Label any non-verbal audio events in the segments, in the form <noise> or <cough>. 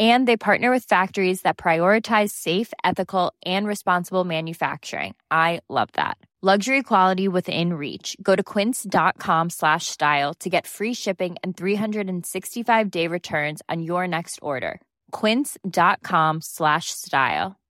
And they partner with factories that prioritize safe, ethical, and responsible manufacturing. I love that. Luxury quality within reach. Go to quince.com slash style to get free shipping and 365 day returns on your next order. Quince.com slash style.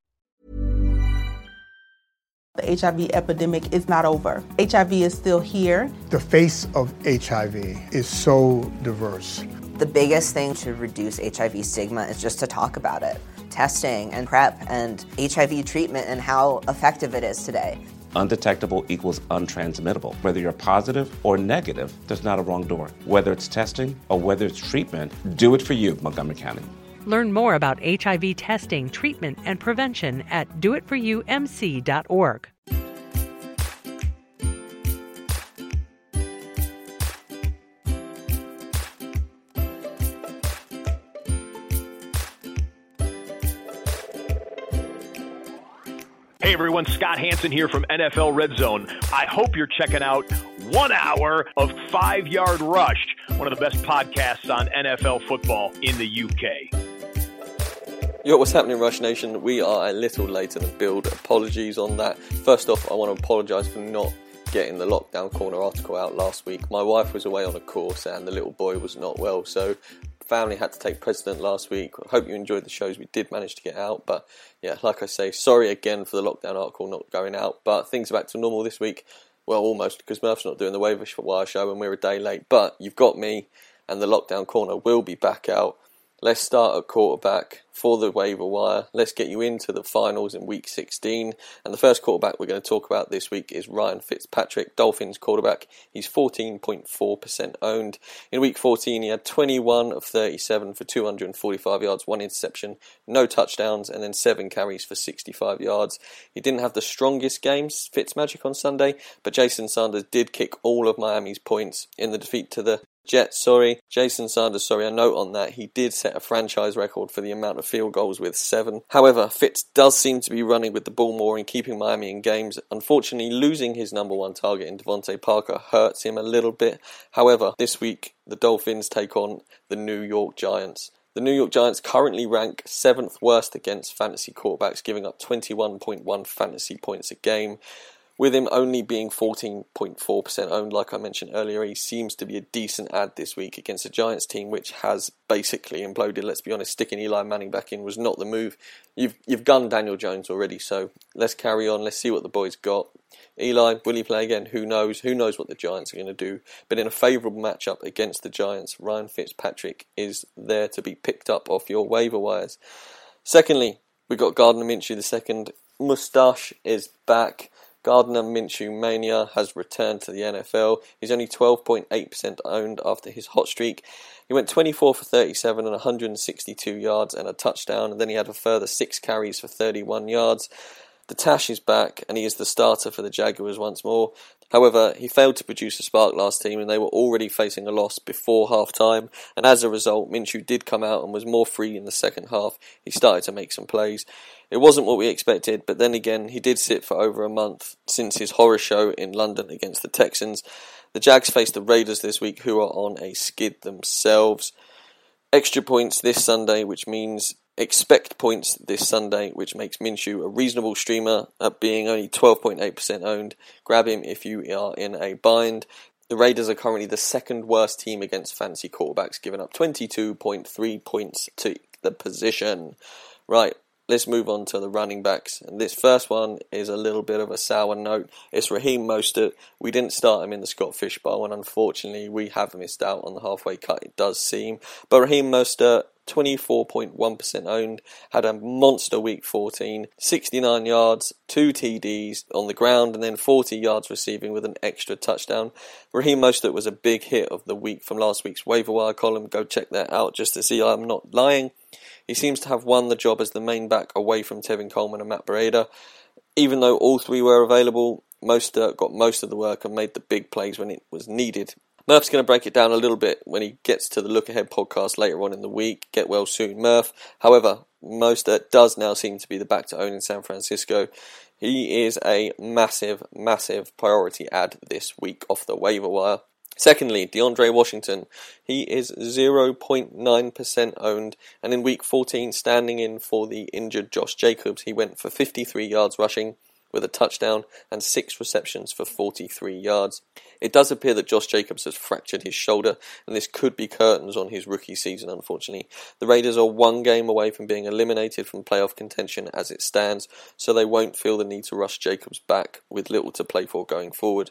The HIV epidemic is not over. HIV is still here. The face of HIV is so diverse. The biggest thing to reduce HIV stigma is just to talk about it. Testing and PrEP and HIV treatment and how effective it is today. Undetectable equals untransmittable. Whether you're positive or negative, there's not a wrong door. Whether it's testing or whether it's treatment, do it for you, Montgomery County. Learn more about HIV testing, treatment, and prevention at doitforyoumc.org. Hey everyone, Scott Hanson here from NFL Red Zone. I hope you're checking out one hour of Five Yard Rush, one of the best podcasts on NFL football in the UK. Yo, what's happening, Rush Nation? We are a little later than build. Apologies on that. First off, I want to apologise for not getting the lockdown corner article out last week. My wife was away on a course and the little boy was not well, so family had to take precedent last week. Hope you enjoyed the shows we did manage to get out, but yeah, like I say, sorry again for the lockdown article not going out. But things are back to normal this week. Well, almost because Murph's not doing the waiver wire show and we're a day late. But you've got me, and the lockdown corner will be back out Let's start at quarterback for the waiver wire. Let's get you into the finals in week 16. And the first quarterback we're going to talk about this week is Ryan Fitzpatrick, Dolphins quarterback. He's 14.4% owned. In week 14, he had 21 of 37 for 245 yards, one interception, no touchdowns, and then seven carries for 65 yards. He didn't have the strongest games, Fitzmagic on Sunday, but Jason Sanders did kick all of Miami's points in the defeat to the Jets, sorry. Jason Sanders, sorry, a note on that. He did set a franchise record for the amount of field goals with seven. However, Fitz does seem to be running with the ball more and keeping Miami in games. Unfortunately, losing his number one target in DeVante Parker hurts him a little bit. However, this week, the Dolphins take on the New York Giants. The New York Giants currently rank seventh worst against fantasy quarterbacks, giving up 21.1 fantasy points a game. With him only being 14.4% owned, like I mentioned earlier, he seems to be a decent ad this week against a Giants team which has basically imploded. Let's be honest, sticking Eli Manning back in was not the move. You've you've gunned Daniel Jones already, so let's carry on. Let's see what the boys got. Eli, will he play again? Who knows? Who knows what the Giants are going to do? But in a favourable matchup against the Giants, Ryan Fitzpatrick is there to be picked up off your waiver wires. Secondly, we got Gardner Minshew the second. Mustache is back. Gardner Minshew Mania has returned to the NFL. He's only 12.8% owned after his hot streak. He went 24 for 37 and 162 yards and a touchdown, and then he had a further six carries for 31 yards. The Tash is back and he is the starter for the Jaguars once more. However, he failed to produce a spark last team and they were already facing a loss before half time. And as a result, Minshew did come out and was more free in the second half. He started to make some plays. It wasn't what we expected, but then again, he did sit for over a month since his horror show in London against the Texans. The Jags face the Raiders this week, who are on a skid themselves. Extra points this Sunday, which means expect points this Sunday, which makes Minshew a reasonable streamer at being only 12.8% owned. Grab him if you are in a bind. The Raiders are currently the second worst team against fancy quarterbacks, giving up 22.3 points to the position. Right, let's move on to the running backs. And this first one is a little bit of a sour note. It's Raheem Mostert. We didn't start him in the Scott Fish Bowl, and unfortunately, we have missed out on the halfway cut, it does seem. But Raheem Mostert 24.1% owned, had a monster week 14, 69 yards, 2 TDs on the ground, and then 40 yards receiving with an extra touchdown. Raheem Mostert was a big hit of the week from last week's waiver wire column. Go check that out just to see I'm not lying. He seems to have won the job as the main back away from Tevin Coleman and Matt Breida. Even though all three were available, Mostert uh, got most of the work and made the big plays when it was needed. Murph's going to break it down a little bit when he gets to the Look Ahead podcast later on in the week. Get well soon, Murph. However, Mostert uh, does now seem to be the back to own in San Francisco. He is a massive, massive priority ad this week off the waiver wire. Secondly, DeAndre Washington. He is 0.9% owned, and in week 14, standing in for the injured Josh Jacobs, he went for 53 yards rushing with a touchdown and six receptions for 43 yards. It does appear that Josh Jacobs has fractured his shoulder, and this could be curtains on his rookie season, unfortunately. The Raiders are one game away from being eliminated from playoff contention as it stands, so they won't feel the need to rush Jacobs back with little to play for going forward.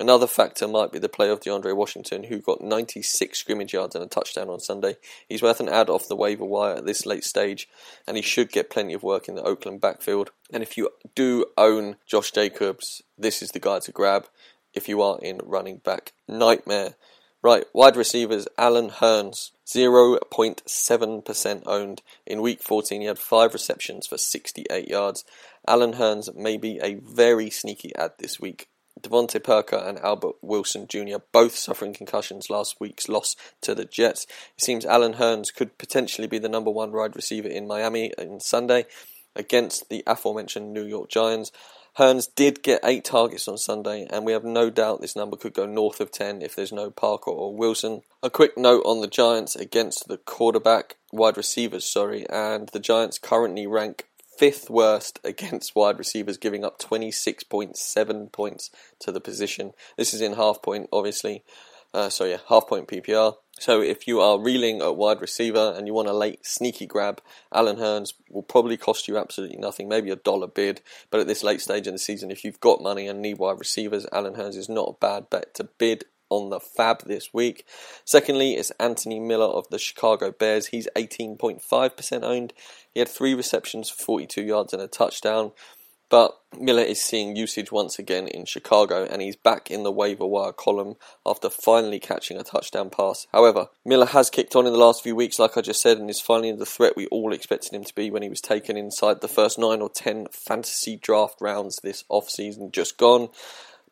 Another factor might be the play of DeAndre Washington, who got 96 scrimmage yards and a touchdown on Sunday. He's worth an ad off the waiver wire at this late stage, and he should get plenty of work in the Oakland backfield. And if you do own Josh Jacobs, this is the guy to grab if you are in running back nightmare. Right, wide receivers, Allen Hurns, 0.7% owned. In week 14, he had 5 receptions for 68 yards. Allen Hurns may be a very sneaky ad this week. DeVante Parker and Albert Wilson Jr. both suffering concussions last week's loss to the Jets. It seems Allen Hurns could potentially be the number one wide receiver in Miami on Sunday against the aforementioned New York Giants. Hurns did get eight targets on Sunday, and we have no doubt this number could go north of 10 if there's no Parker or Wilson. A quick note on the Giants against the quarterback, wide receivers, sorry, and the Giants currently rank fifth worst against wide receivers, giving up 26.7 points to the position. This is in half point, obviously. Uh, so yeah, half point PPR. So if you are reeling at wide receiver and you want a late sneaky grab, Allen Hurns will probably cost you absolutely nothing, maybe a dollar bid. But at this late stage in the season, if you've got money and need wide receivers, Allen Hurns is not a bad bet to bid on the FAAB this week. Secondly, it's Anthony Miller of the Chicago Bears. He's 18.5% owned. He had three receptions for 42 yards and a touchdown. But Miller is seeing usage once again in Chicago and he's back in the waiver wire column after finally catching a touchdown pass. However, Miller has kicked on in the last few weeks, like I just said, and is finally the threat we all expected him to be when he was taken inside the first nine or ten fantasy draft rounds this off-season just gone.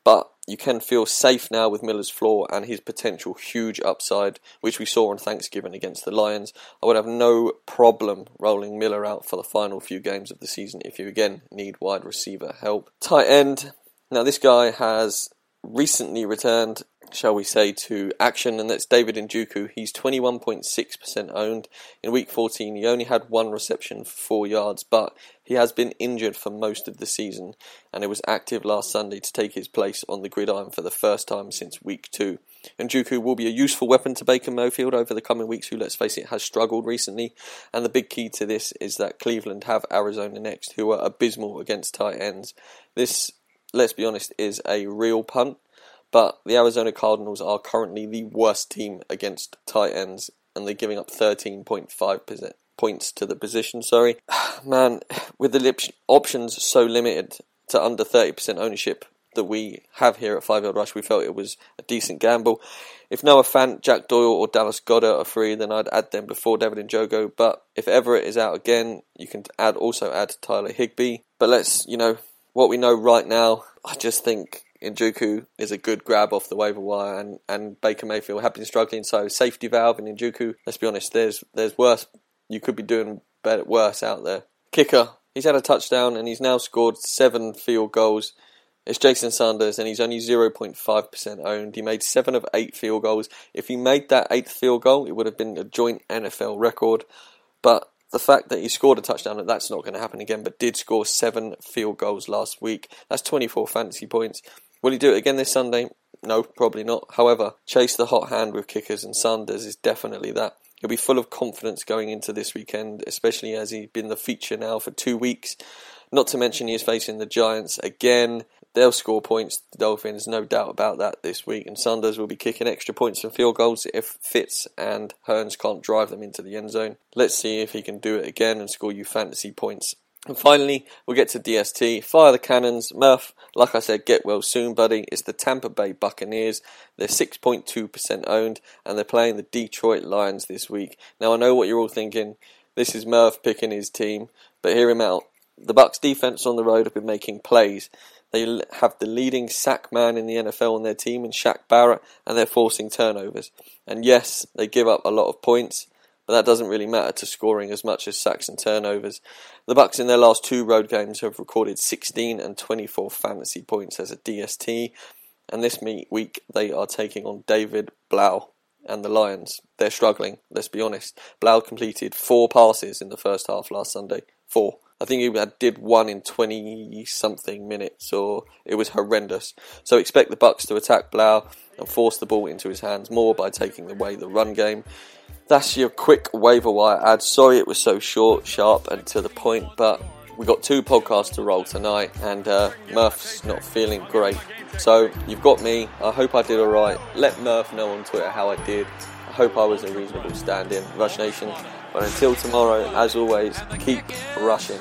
But you can feel safe now with Miller's floor and his potential huge upside, which we saw on Thanksgiving against the Lions. I would have no problem rolling Miller out for the final few games of the season if you again need wide receiver help. Tight end. Now, this guy has recently returned shall we say, to action, and that's David Njoku. He's 21.6% owned. In week 14, he only had one reception for four yards, but he has been injured for most of the season, and it was active last Sunday to take his place on the gridiron for the first time since week two. Njoku will be a useful weapon to Baker Mayfield over the coming weeks, who, let's face it, has struggled recently. And the big key to this is that Cleveland have Arizona next, who are abysmal against tight ends. This, let's be honest, is a real punt but the Arizona Cardinals are currently the worst team against tight ends, and they're giving up 13.5 points to the position. Sorry, <sighs> man, with the options so limited to under 30% ownership that we have here at Five Yard Rush, we felt it was a decent gamble. If Noah Fant, Jack Doyle, or Dallas Goedert are free, then I'd add them before David Njoku. But if Everett is out again, you can add also add Tyler Higbee. But let's, you know, what we know right now, I just think Njoku is a good grab off the waiver wire, and, and Baker Mayfield have been struggling. So safety valve and Njoku. Let's be honest, there's there's worse. You could be doing better, worse out there. Kicker, he's had a touchdown and he's now scored seven field goals. It's Jason Sanders, and he's only 0.5% owned. He made seven of eight field goals. If he made that eighth field goal, it would have been a joint NFL record. But the fact that he scored a touchdown, that's not going to happen again, but did score seven field goals last week. That's 24 fantasy points. Will he do it again this Sunday? No, probably not. However, chase the hot hand with kickers, and Sanders is definitely that. He'll be full of confidence going into this weekend, especially as he's been the feature now for two weeks. Not to mention he is facing the Giants again. They'll score points, the Dolphins, no doubt about that this week. And Sanders will be kicking extra points and field goals if Fitz and Hurns can't drive them into the end zone. Let's see if he can do it again and score you fantasy points. And finally, we'll get to DST. Fire the cannons. Murph, like I said, get well soon, buddy. It's the Tampa Bay Buccaneers. They're 6.2% owned, and they're playing the Detroit Lions this week. Now, I know what you're all thinking. This is Murph picking his team, but hear him out. The Bucks defense on the road have been making plays. They have the leading sack man in the NFL on their team in Shaq Barrett, and they're forcing turnovers. And yes, they give up a lot of points, but that doesn't really matter to scoring as much as sacks and turnovers. The Bucks in their last two road games have recorded 16 and 24 fantasy points as a DST, and this week they are taking on David Blough and the Lions. They're struggling, let's be honest. Blough completed four passes in the first half last Sunday. Four. I think he did one in 20 something minutes, or it was horrendous. So expect the Bucks to attack Blough and force the ball into his hands more by taking away the run game. That's your quick waiver wire ad. Sorry it was so short, sharp, and to the point, but we got two podcasts to roll tonight, and uh, Murph's not feeling great. So you've got me. I hope I did alright. Let Murph know on Twitter how I did. I hope I was a reasonable stand in. Rush Nation. But until tomorrow, as always, keep rushing.